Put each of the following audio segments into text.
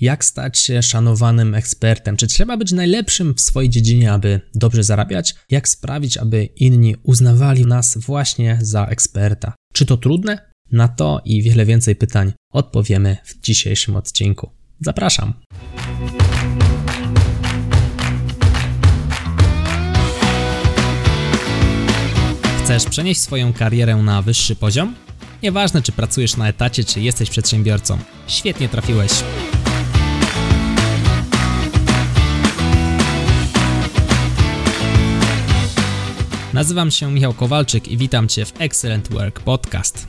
jak stać się szanowanym ekspertem, czy trzeba być najlepszym w swojej dziedzinie, aby dobrze zarabiać, jak sprawić, aby inni uznawali nas właśnie za eksperta. Czy to trudne? Na to i wiele więcej pytań odpowiemy w dzisiejszym odcinku. Zapraszam. Chcesz przenieść swoją karierę na wyższy poziom? Nieważne, czy pracujesz na etacie, czy jesteś przedsiębiorcą. Świetnie trafiłeś. Nazywam się Michał Kowalczyk i witam Cię w Excellent Work Podcast.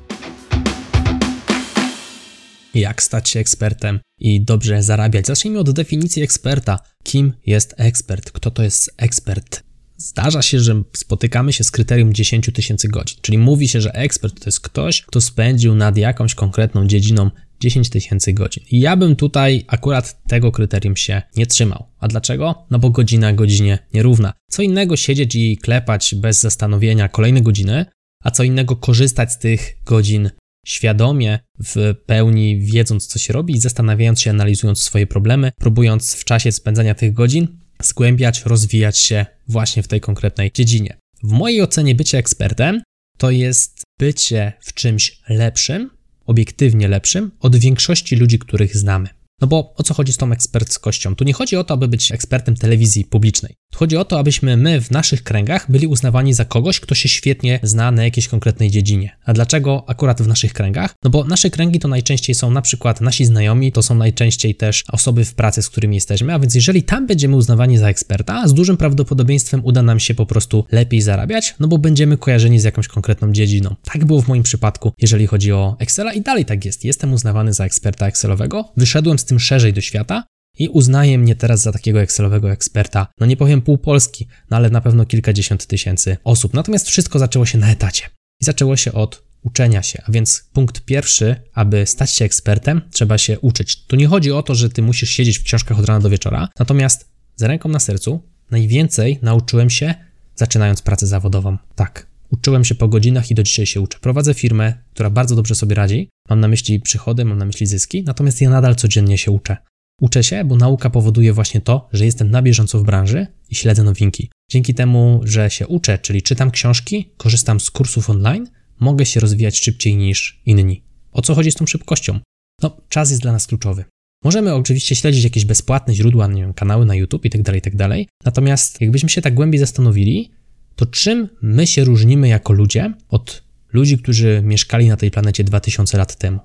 Jak stać się ekspertem i dobrze zarabiać? Zacznijmy od definicji eksperta. Kim jest ekspert? Kto to jest ekspert? Zdarza się, że spotykamy się z kryterium 10 tysięcy godzin, czyli mówi się, że ekspert to jest ktoś, kto spędził nad jakąś konkretną dziedziną 10 tysięcy godzin. I ja bym tutaj akurat tego kryterium się nie trzymał. A dlaczego? No bo godzina godzinie nierówna. Co innego siedzieć i klepać bez zastanowienia kolejne godziny, a co innego korzystać z tych godzin świadomie, w pełni wiedząc, co się robi i zastanawiając się, analizując swoje problemy, próbując w czasie spędzania tych godzin zgłębiać, rozwijać się właśnie w tej konkretnej dziedzinie. W mojej ocenie bycie ekspertem to jest bycie w czymś lepszym, obiektywnie lepszym od większości ludzi, których znamy. No bo o co chodzi z tą eksperckością? Tu nie chodzi o to, aby być ekspertem telewizji publicznej. Tu chodzi o to, abyśmy my w naszych kręgach byli uznawani za kogoś, kto się świetnie zna na jakiejś konkretnej dziedzinie. A dlaczego akurat w naszych kręgach? No bo nasze kręgi to najczęściej są na przykład nasi znajomi, to są najczęściej też osoby w pracy, z którymi jesteśmy, a więc jeżeli tam będziemy uznawani za eksperta, z dużym prawdopodobieństwem uda nam się po prostu lepiej zarabiać, no bo będziemy kojarzeni z jakąś konkretną dziedziną. Tak było w moim przypadku, jeżeli chodzi o Excela i dalej tak jest. Jestem uznawany za eksperta Excelowego, wyszedłem z tym szerzej do świata i uznaje mnie teraz za takiego Excelowego eksperta. No nie powiem pół Polski, no ale na pewno kilkadziesiąt tysięcy osób. Natomiast wszystko zaczęło się na etacie. I zaczęło się od uczenia się. A więc punkt pierwszy, aby stać się ekspertem, trzeba się uczyć. Tu nie chodzi o to, że ty musisz siedzieć w książkach od rana do wieczora, natomiast za ręką na sercu najwięcej nauczyłem się zaczynając pracę zawodową. Tak, Uczyłem się po godzinach i do dzisiaj się uczę. Prowadzę firmę, która bardzo dobrze sobie radzi. Mam na myśli przychody, mam na myśli zyski, natomiast ja nadal codziennie się uczę. Uczę się, bo nauka powoduje właśnie to, że jestem na bieżąco w branży i śledzę nowinki. Dzięki temu, że się uczę, czyli czytam książki, korzystam z kursów online, mogę się rozwijać szybciej niż inni. O co chodzi z tą szybkością? No, czas jest dla nas kluczowy. Możemy oczywiście śledzić jakieś bezpłatne źródła, nie wiem, kanały na YouTube i tak dalej, tak. Natomiast jakbyśmy się tak głębiej zastanowili, to czym my się różnimy jako ludzie od ludzi, którzy mieszkali na tej planecie 2000 lat temu?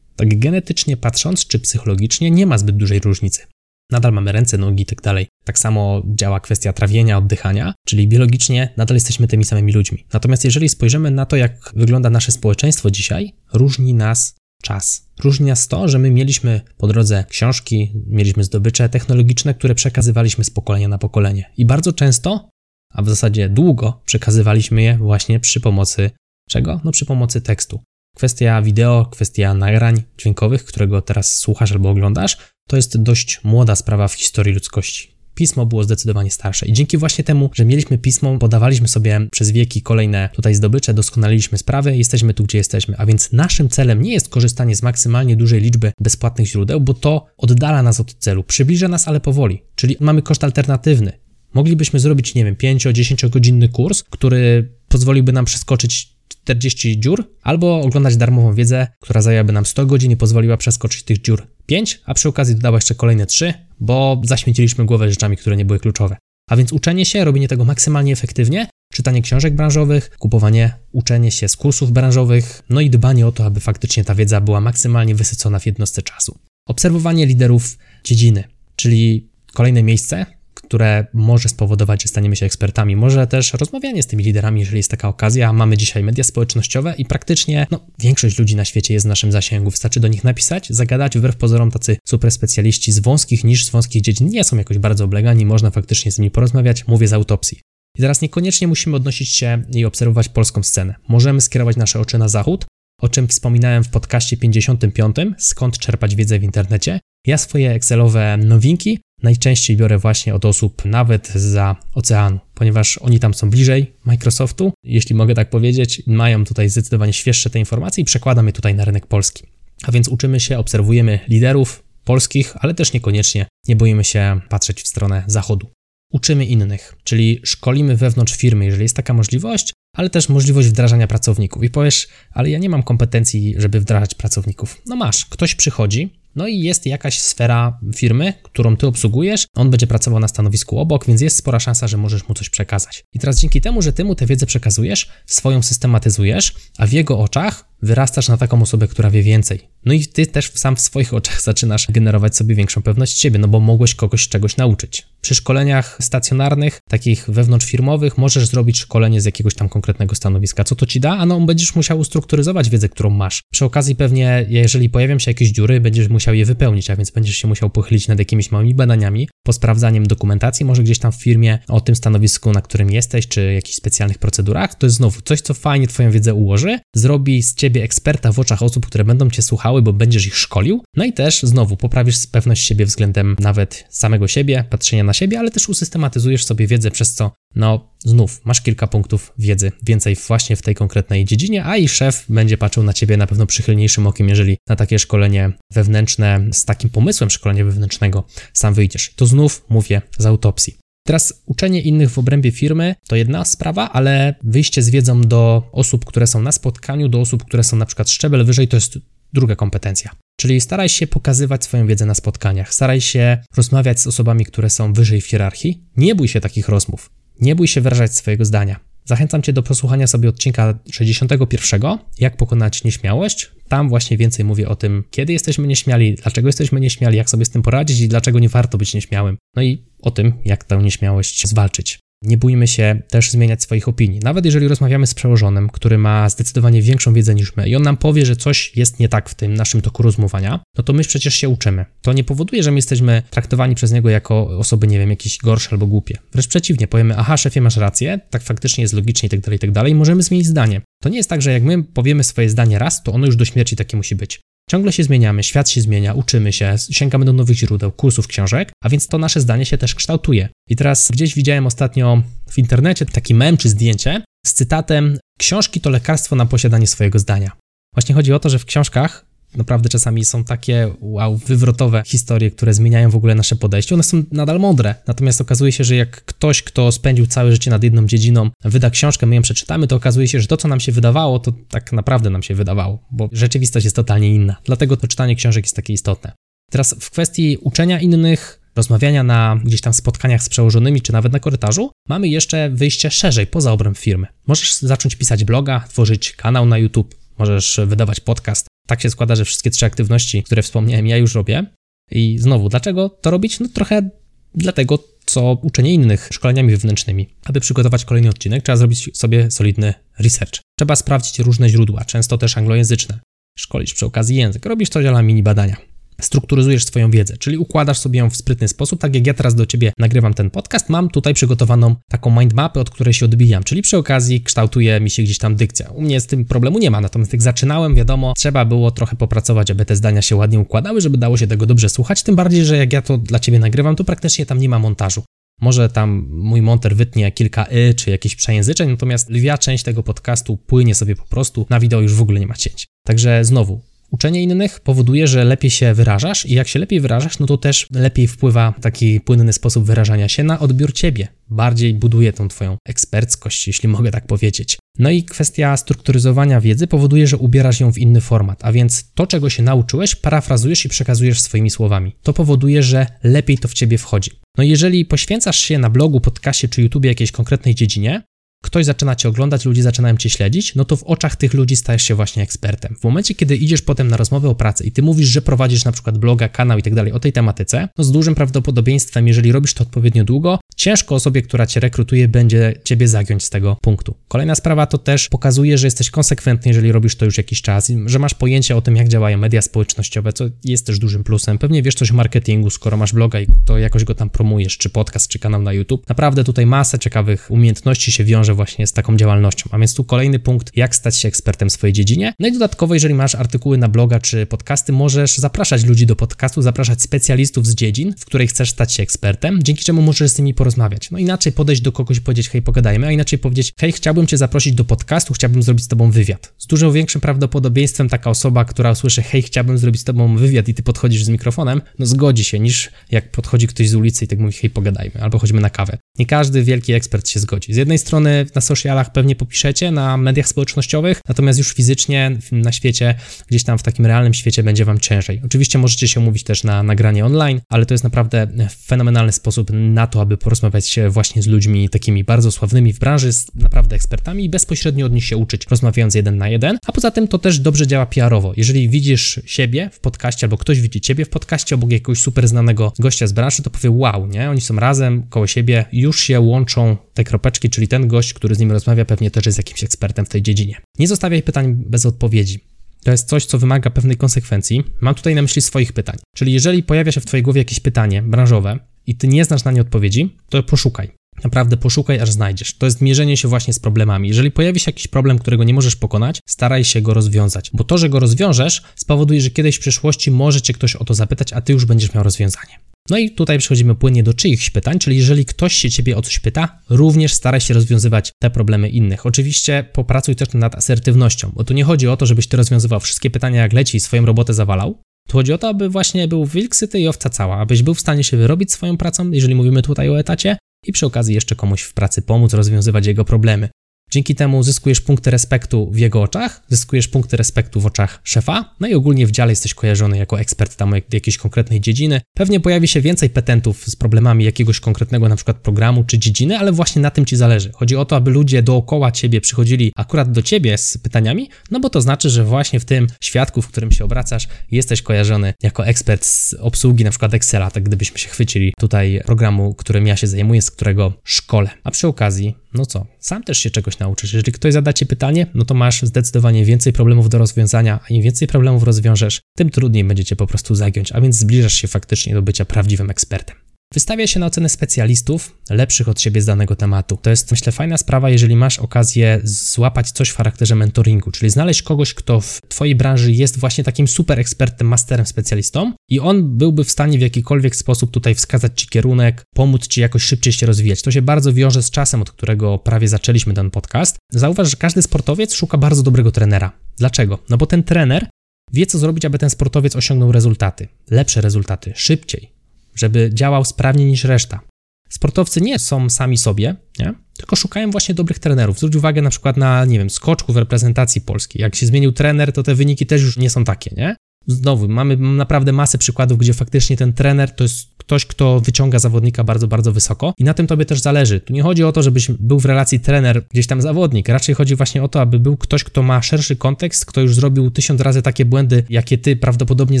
Tak genetycznie patrząc, czy psychologicznie, nie ma zbyt dużej różnicy. Nadal mamy ręce, nogi i tak. Tak samo działa kwestia trawienia, oddychania, czyli biologicznie nadal jesteśmy tymi samymi ludźmi. Natomiast jeżeli spojrzymy na to, jak wygląda nasze społeczeństwo dzisiaj, różni nas czas. Różni nas to, że my mieliśmy po drodze książki, mieliśmy zdobycze technologiczne, które przekazywaliśmy z pokolenia na pokolenie. I bardzo często a w zasadzie długo przekazywaliśmy je właśnie przy pomocy czego? No przy pomocy tekstu. Kwestia wideo, kwestia nagrań dźwiękowych, którego teraz słuchasz albo oglądasz, to jest dość młoda sprawa w historii ludzkości. Pismo było zdecydowanie starsze i dzięki właśnie temu, że mieliśmy pismo, podawaliśmy sobie przez wieki kolejne tutaj zdobycze, doskonaliliśmy sprawy, jesteśmy tu, gdzie jesteśmy. A więc naszym celem nie jest korzystanie z maksymalnie dużej liczby bezpłatnych źródeł, bo to oddala nas od celu, przybliża nas, ale powoli. Czyli mamy koszt alternatywny. Moglibyśmy zrobić, nie wiem, 5-10 godzinny kurs, który pozwoliłby nam przeskoczyć 40 dziur, albo oglądać darmową wiedzę, która zajęłaby nam 100 godzin i pozwoliła przeskoczyć tych dziur 5, a przy okazji dodała jeszcze kolejne 3, bo zaśmieciliśmy głowę rzeczami, które nie były kluczowe. A więc uczenie się, robienie tego maksymalnie efektywnie, czytanie książek branżowych, kupowanie, uczenie się z kursów branżowych, no i dbanie o to, aby faktycznie ta wiedza była maksymalnie wysycona w jednostce czasu. Obserwowanie liderów dziedziny, czyli kolejne miejsce, które może spowodować, że staniemy się ekspertami. Może też rozmawianie z tymi liderami, jeżeli jest taka okazja. Mamy dzisiaj media społecznościowe i praktycznie no, większość ludzi na świecie jest w naszym zasięgu. Wystarczy do nich napisać, zagadać. Wbrew pozorom tacy super specjaliści z wąskich niż z wąskich dziedzin nie są jakoś bardzo oblegani, można faktycznie z nimi porozmawiać. Mówię z autopsji. I teraz niekoniecznie musimy odnosić się i obserwować polską scenę. Możemy skierować nasze oczy na zachód, o czym wspominałem w podcaście 55, skąd czerpać wiedzę w internecie. Ja swoje Excelowe nowinki najczęściej biorę właśnie od osób nawet za oceanu, ponieważ oni tam są bliżej Microsoftu, jeśli mogę tak powiedzieć, mają tutaj zdecydowanie świeższe te informacje i przekładam je tutaj na rynek polski. A więc uczymy się, obserwujemy liderów, polskich, ale też niekoniecznie nie boimy się patrzeć w stronę zachodu. Uczymy innych, czyli szkolimy wewnątrz firmy, jeżeli jest taka możliwość, ale też możliwość wdrażania pracowników. I powiesz, ale ja nie mam kompetencji, żeby wdrażać pracowników. No masz, ktoś przychodzi, no i jest jakaś sfera firmy, którą ty obsługujesz, on będzie pracował na stanowisku obok, więc jest spora szansa, że możesz mu coś przekazać. I teraz dzięki temu, że ty mu tę wiedzę przekazujesz, swoją systematyzujesz, a w jego oczach wyrastasz na taką osobę, która wie więcej. No i ty też sam w swoich oczach zaczynasz generować sobie większą pewność siebie, no bo mogłeś kogoś czegoś nauczyć. Przy szkoleniach stacjonarnych, takich wewnątrzfirmowych, możesz zrobić szkolenie z jakiegoś tam konkretnego stanowiska. Co to ci da? A no, będziesz musiał ustrukturyzować wiedzę, którą masz. Przy okazji pewnie, jeżeli pojawią się jakieś dziury, będziesz musiał je wypełnić, a więc będziesz się musiał pochylić nad jakimiś małymi badaniami, po sprawdzaniem dokumentacji, może gdzieś tam w firmie o tym stanowisku, na którym jesteś, czy jakichś specjalnych procedurach. To jest znowu coś, co fajnie twoją wiedzę ułoży, zrobi z ciebie ciebie eksperta w oczach osób, które będą cię słuchały, bo będziesz ich szkolił. No i też znowu poprawisz pewność siebie względem nawet samego siebie, patrzenia na siebie, ale też usystematyzujesz sobie wiedzę, przez co no znów masz kilka punktów wiedzy więcej właśnie w tej konkretnej dziedzinie, a i szef będzie patrzył na ciebie na pewno przychylniejszym okiem, jeżeli na takie szkolenie wewnętrzne z takim pomysłem szkolenia wewnętrznego sam wyjdziesz. To znów mówię z autopsji. Teraz uczenie innych w obrębie firmy to jedna sprawa, ale wyjście z wiedzą do osób, które są na spotkaniu, do osób, które są na przykład szczebel wyżej, to jest druga kompetencja. Czyli staraj się pokazywać swoją wiedzę na spotkaniach, staraj się rozmawiać z osobami, które są wyżej w hierarchii. Nie bój się takich rozmów, nie bój się wyrażać swojego zdania. Zachęcam Cię do posłuchania sobie odcinka 61, jak pokonać nieśmiałość. Tam właśnie więcej mówię o tym, kiedy jesteśmy nieśmiali, dlaczego jesteśmy nieśmiali, jak sobie z tym poradzić i dlaczego nie warto być nieśmiałym. No i o tym, jak tę nieśmiałość zwalczyć. Nie bójmy się też zmieniać swoich opinii. Nawet jeżeli rozmawiamy z przełożonym, który ma zdecydowanie większą wiedzę niż my i on nam powie, że coś jest nie tak w tym naszym toku rozmowania, no to my przecież się uczymy. To nie powoduje, że my jesteśmy traktowani przez niego jako osoby, nie wiem, jakieś gorsze albo głupie. Wręcz przeciwnie, powiemy, aha, szefie, masz rację, tak faktycznie jest logicznie i tak dalej, i tak dalej, możemy zmienić zdanie. To nie jest tak, że jak my powiemy swoje zdanie raz, to ono już do śmierci takie musi być. Ciągle się zmieniamy, świat się zmienia, uczymy się, sięgamy do nowych źródeł, kursów, książek, a więc to nasze zdanie się też kształtuje. I teraz gdzieś widziałem ostatnio w internecie taki mem czy zdjęcie z cytatem: Książki to lekarstwo na posiadanie swojego zdania. Właśnie chodzi o to, że w książkach Naprawdę czasami są takie wow, wywrotowe historie, które zmieniają w ogóle nasze podejście. One są nadal mądre. Natomiast okazuje się, że jak ktoś, kto spędził całe życie nad jedną dziedziną, wyda książkę, my ją przeczytamy, to okazuje się, że to, co nam się wydawało, to tak naprawdę nam się wydawało, bo rzeczywistość jest totalnie inna. Dlatego to czytanie książek jest takie istotne. Teraz w kwestii uczenia innych, rozmawiania na gdzieś tam spotkaniach z przełożonymi, czy nawet na korytarzu, mamy jeszcze wyjście szerzej, poza obręb firmy. Możesz zacząć pisać bloga, tworzyć kanał na YouTube, możesz wydawać podcast, tak się składa, że wszystkie trzy aktywności, które wspomniałem, ja już robię. I znowu, dlaczego to robić? No trochę dlatego, co uczenie innych szkoleniami wewnętrznymi. Aby przygotować kolejny odcinek, trzeba zrobić sobie solidny research. Trzeba sprawdzić różne źródła, często też anglojęzyczne. Szkolić przy okazji język, robisz coś dla mini badania strukturyzujesz swoją wiedzę, czyli układasz sobie ją w sprytny sposób, tak jak ja teraz do ciebie nagrywam ten podcast, mam tutaj przygotowaną taką mindmapę, od której się odbijam, czyli przy okazji kształtuje mi się gdzieś tam dykcja. U mnie z tym problemu nie ma, natomiast jak zaczynałem, wiadomo, trzeba było trochę popracować, aby te zdania się ładnie układały, żeby dało się tego dobrze słuchać, tym bardziej, że jak ja to dla ciebie nagrywam, to praktycznie tam nie ma montażu. Może tam mój monter wytnie kilka y czy jakieś przejęzyczeń, natomiast lwia część tego podcastu płynie sobie po prostu, na wideo już w ogóle nie ma cięć. Także znowu, Uczenie innych powoduje, że lepiej się wyrażasz i jak się lepiej wyrażasz, no to też lepiej wpływa taki płynny sposób wyrażania się na odbiór ciebie. Bardziej buduje tą twoją eksperckość, jeśli mogę tak powiedzieć. No i kwestia strukturyzowania wiedzy powoduje, że ubierasz ją w inny format, a więc to, czego się nauczyłeś, parafrazujesz i przekazujesz swoimi słowami. To powoduje, że lepiej to w ciebie wchodzi. No jeżeli poświęcasz się na blogu, podcastie czy YouTube jakiejś konkretnej dziedzinie, ktoś zaczyna cię oglądać, ludzie zaczynają cię śledzić, no to w oczach tych ludzi stajesz się właśnie ekspertem. W momencie, kiedy idziesz potem na rozmowę o pracy i ty mówisz, że prowadzisz na przykład bloga, kanał i tak dalej o tej tematyce, no z dużym prawdopodobieństwem, jeżeli robisz to odpowiednio długo, ciężko osobie, która cię rekrutuje, będzie ciebie zagiąć z tego punktu. Kolejna sprawa to też pokazuje, że jesteś konsekwentny, jeżeli robisz to już jakiś czas, że masz pojęcie o tym, jak działają media społecznościowe, co jest też dużym plusem. Pewnie wiesz coś o marketingu, skoro masz bloga i to jakoś go tam promujesz, czy podcast, czy kanał na YouTube. Naprawdę tutaj masa ciekawych umiejętności się wiąże zwiąże właśnie z taką działalnością. A więc tu kolejny punkt, jak stać się ekspertem w swojej dziedzinie. No i dodatkowo, jeżeli masz artykuły na bloga czy podcasty, możesz zapraszać ludzi do podcastu, zapraszać specjalistów z dziedzin, w której chcesz stać się ekspertem, dzięki czemu możesz z nimi porozmawiać. No inaczej podejść do kogoś i powiedzieć, hej, pogadajmy, a inaczej powiedzieć, hej, chciałbym cię zaprosić do podcastu, chciałbym zrobić z tobą wywiad. Z dużo większym prawdopodobieństwem taka osoba, która usłyszy, hej, chciałbym zrobić z tobą wywiad i ty podchodzisz z mikrofonem, no zgodzi się, niż jak podchodzi ktoś z ulicy i tak mówi, hej, pogadajmy, albo chodźmy na kawę. Nie każdy wielki ekspert się zgodzi. Z jednej strony na socialach pewnie popiszecie, na mediach społecznościowych, natomiast już fizycznie na świecie, gdzieś tam w takim realnym świecie będzie wam ciężej. Oczywiście możecie się umówić też na nagranie online, ale to jest naprawdę fenomenalny sposób na to, aby porozmawiać właśnie z ludźmi takimi bardzo sławnymi w branży, z naprawdę ekspertami i bezpośrednio od nich się uczyć, rozmawiając jeden na jeden. A poza tym to też dobrze działa PR-owo. Jeżeli widzisz siebie w podcaście albo ktoś widzi ciebie w podcaście obok jakiegoś super znanego gościa z branży, to powie wow, nie? Oni są razem, koło siebie, już się łączą te kropeczki, czyli ten gość, który z nim rozmawia, pewnie też jest jakimś ekspertem w tej dziedzinie. Nie zostawiaj pytań bez odpowiedzi. To jest coś, co wymaga pewnej konsekwencji. Mam tutaj na myśli swoich pytań. Czyli jeżeli pojawia się w Twojej głowie jakieś pytanie branżowe i Ty nie znasz na nie odpowiedzi, to poszukaj. Naprawdę poszukaj, aż znajdziesz. To jest mierzenie się właśnie z problemami. Jeżeli pojawi się jakiś problem, którego nie możesz pokonać, staraj się go rozwiązać, bo to, że go rozwiążesz, spowoduje, że kiedyś w przyszłości może cię ktoś o to zapytać, a ty już będziesz miał rozwiązanie. No i tutaj przechodzimy płynnie do czyichś pytań, czyli jeżeli ktoś się ciebie o coś pyta, również staraj się rozwiązywać te problemy innych. Oczywiście popracuj też nad asertywnością, bo tu nie chodzi o to, żebyś ty rozwiązywał wszystkie pytania jak leci i swoją robotę zawalał. Tu chodzi o to, aby właśnie był wilk syty i owca cała, abyś był w stanie się wyrobić swoją pracą, jeżeli mówimy tutaj o etacie, i przy okazji jeszcze komuś w pracy pomóc rozwiązywać jego problemy. Dzięki temu zyskujesz punkty respektu w jego oczach, zyskujesz punkty respektu w oczach szefa, no i ogólnie w dziale jesteś kojarzony jako ekspert tam jakiejś konkretnej dziedziny. Pewnie pojawi się więcej petentów z problemami jakiegoś konkretnego na przykład programu czy dziedziny, ale właśnie na tym ci zależy. Chodzi o to, aby ludzie dookoła ciebie przychodzili akurat do ciebie z pytaniami, no bo to znaczy, że właśnie w tym świadku, w którym się obracasz, jesteś kojarzony jako ekspert z obsługi na przykład Excela, tak gdybyśmy się chwycili tutaj programu, którym ja się zajmuję, z którego szkole. A przy okazji no co, sam też się czegoś nauczysz. Jeżeli ktoś zada ci pytanie, no to masz zdecydowanie więcej problemów do rozwiązania, a im więcej problemów rozwiążesz, tym trudniej będzie cię po prostu zagiąć, a więc zbliżasz się faktycznie do bycia prawdziwym ekspertem. Wystawia się na ocenę specjalistów lepszych od siebie z danego tematu. To jest, myślę, fajna sprawa, jeżeli masz okazję złapać coś w charakterze mentoringu, czyli znaleźć kogoś, kto w Twojej branży jest właśnie takim super ekspertem, masterem, specjalistą i on byłby w stanie w jakikolwiek sposób tutaj wskazać Ci kierunek, pomóc Ci jakoś szybciej się rozwijać. To się bardzo wiąże z czasem, od którego prawie zaczęliśmy ten podcast. Zauważ, że każdy sportowiec szuka bardzo dobrego trenera. Dlaczego? No bo ten trener wie, co zrobić, aby ten sportowiec osiągnął rezultaty, lepsze rezultaty, szybciej, żeby działał sprawniej niż reszta. Sportowcy nie są sami sobie, nie? tylko szukają właśnie dobrych trenerów. Zwróć uwagę na przykład na, nie wiem, skoczku w reprezentacji polskiej. Jak się zmienił trener, to te wyniki też już nie są takie, nie? Znowu, mamy naprawdę masę przykładów, gdzie faktycznie ten trener to jest ktoś, kto wyciąga zawodnika bardzo, bardzo wysoko i na tym tobie też zależy. Tu nie chodzi o to, żebyś był w relacji trener gdzieś tam zawodnik, raczej chodzi właśnie o to, aby był ktoś, kto ma szerszy kontekst, kto już zrobił tysiąc razy takie błędy, jakie ty prawdopodobnie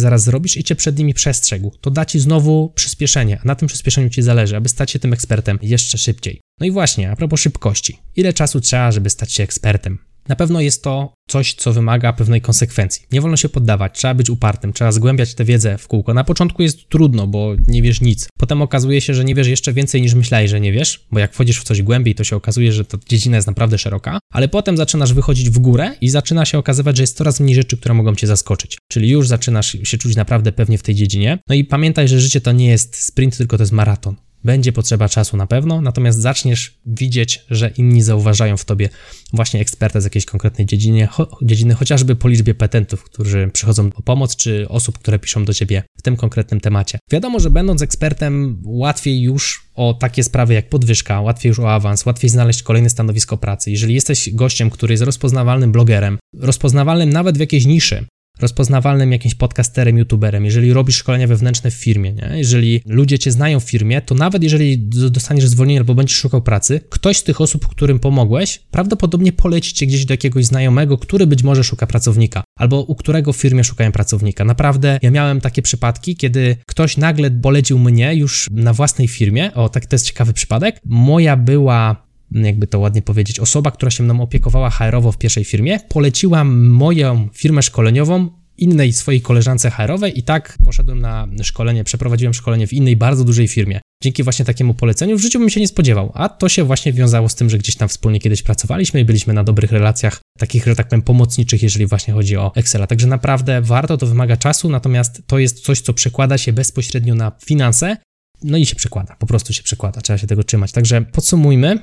zaraz zrobisz i cię przed nimi przestrzegł. To da ci znowu przyspieszenie, a na tym przyspieszeniu ci zależy, aby stać się tym ekspertem jeszcze szybciej. No i właśnie, a propos szybkości. Ile czasu trzeba, żeby stać się ekspertem? Na pewno jest to coś, co wymaga pewnej konsekwencji. Nie wolno się poddawać, trzeba być upartym, trzeba zgłębiać tę wiedzę w kółko. Na początku jest trudno, bo nie wiesz nic. Potem okazuje się, że nie wiesz jeszcze więcej niż myślałeś, że nie wiesz, bo jak wchodzisz w coś głębiej, to się okazuje, że ta dziedzina jest naprawdę szeroka, ale potem zaczynasz wychodzić w górę i zaczyna się okazywać, że jest coraz mniej rzeczy, które mogą cię zaskoczyć. Czyli już zaczynasz się czuć naprawdę pewnie w tej dziedzinie. No i pamiętaj, że życie to nie jest sprint, tylko to jest maraton. Będzie potrzeba czasu na pewno, natomiast zaczniesz widzieć, że inni zauważają w tobie właśnie eksperta z jakiejś konkretnej dziedzinie, cho dziedziny, chociażby po liczbie petentów, którzy przychodzą po pomoc, czy osób, które piszą do ciebie w tym konkretnym temacie. Wiadomo, że będąc ekspertem, łatwiej już o takie sprawy jak podwyżka, łatwiej już o awans, łatwiej znaleźć kolejne stanowisko pracy. Jeżeli jesteś gościem, który jest rozpoznawalnym blogerem, rozpoznawalnym nawet w jakiejś niszy, rozpoznawalnym jakimś podcasterem, youtuberem, jeżeli robisz szkolenia wewnętrzne w firmie, nie? jeżeli ludzie cię znają w firmie, to nawet jeżeli dostaniesz zwolnienie albo będziesz szukał pracy, ktoś z tych osób, którym pomogłeś, prawdopodobnie poleci cię gdzieś do jakiegoś znajomego, który być może szuka pracownika, albo u którego w firmie szukają pracownika. Naprawdę, ja miałem takie przypadki, kiedy ktoś nagle polecił mnie już na własnej firmie, o, tak to jest ciekawy przypadek, moja była jakby to ładnie powiedzieć, osoba, która się mną opiekowała HR-owo w pierwszej firmie, poleciła moją firmę szkoleniową innej swojej koleżance HR-owej i tak poszedłem na szkolenie, przeprowadziłem szkolenie w innej bardzo dużej firmie. Dzięki właśnie takiemu poleceniu w życiu bym się nie spodziewał, a to się właśnie wiązało z tym, że gdzieś tam wspólnie kiedyś pracowaliśmy i byliśmy na dobrych relacjach, takich, że tak powiem, pomocniczych, jeżeli właśnie chodzi o Excela. Także naprawdę warto, to wymaga czasu, natomiast to jest coś, co przekłada się bezpośrednio na finanse, no i się przekłada, po prostu się przekłada, trzeba się tego trzymać. Także podsumujmy,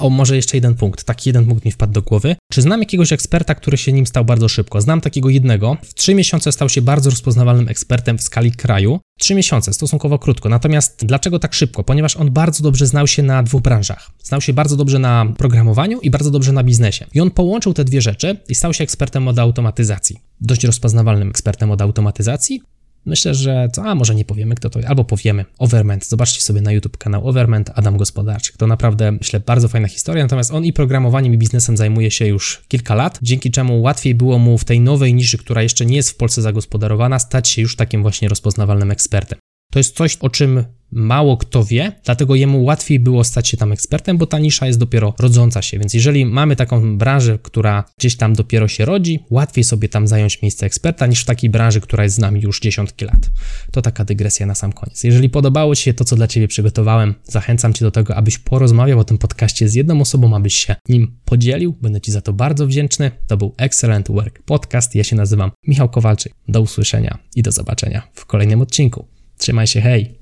o, może jeszcze jeden punkt. Taki jeden punkt mi wpadł do głowy. Czy znam jakiegoś eksperta, który się nim stał bardzo szybko? Znam takiego jednego. W trzy miesiące stał się bardzo rozpoznawalnym ekspertem w skali kraju. Trzy miesiące, stosunkowo krótko. Natomiast dlaczego tak szybko? Ponieważ on bardzo dobrze znał się na dwóch branżach. Znał się bardzo dobrze na programowaniu i bardzo dobrze na biznesie. I on połączył te dwie rzeczy i stał się ekspertem od automatyzacji. Dość rozpoznawalnym ekspertem od automatyzacji. Myślę, że co, a może nie powiemy, kto to albo powiemy. Overment. Zobaczcie sobie na YouTube kanał Overment, Adam Gospodarczyk. To naprawdę, myślę, bardzo fajna historia. Natomiast on i programowaniem, i biznesem zajmuje się już kilka lat, dzięki czemu łatwiej było mu w tej nowej niszy, która jeszcze nie jest w Polsce zagospodarowana, stać się już takim właśnie rozpoznawalnym ekspertem. To jest coś, o czym mało kto wie, dlatego jemu łatwiej było stać się tam ekspertem, bo ta nisza jest dopiero rodząca się. Więc jeżeli mamy taką branżę, która gdzieś tam dopiero się rodzi, łatwiej sobie tam zająć miejsce eksperta niż w takiej branży, która jest z nami już dziesiątki lat. To taka dygresja na sam koniec. Jeżeli podobało Ci się to, co dla Ciebie przygotowałem, zachęcam Cię do tego, abyś porozmawiał o tym podcaście z jedną osobą, abyś się nim podzielił. Będę Ci za to bardzo wdzięczny. To był Excellent Work Podcast. Ja się nazywam Michał Kowalczyk. Do usłyszenia i do zobaczenia w kolejnym odcinku. Trzymaj się, hej!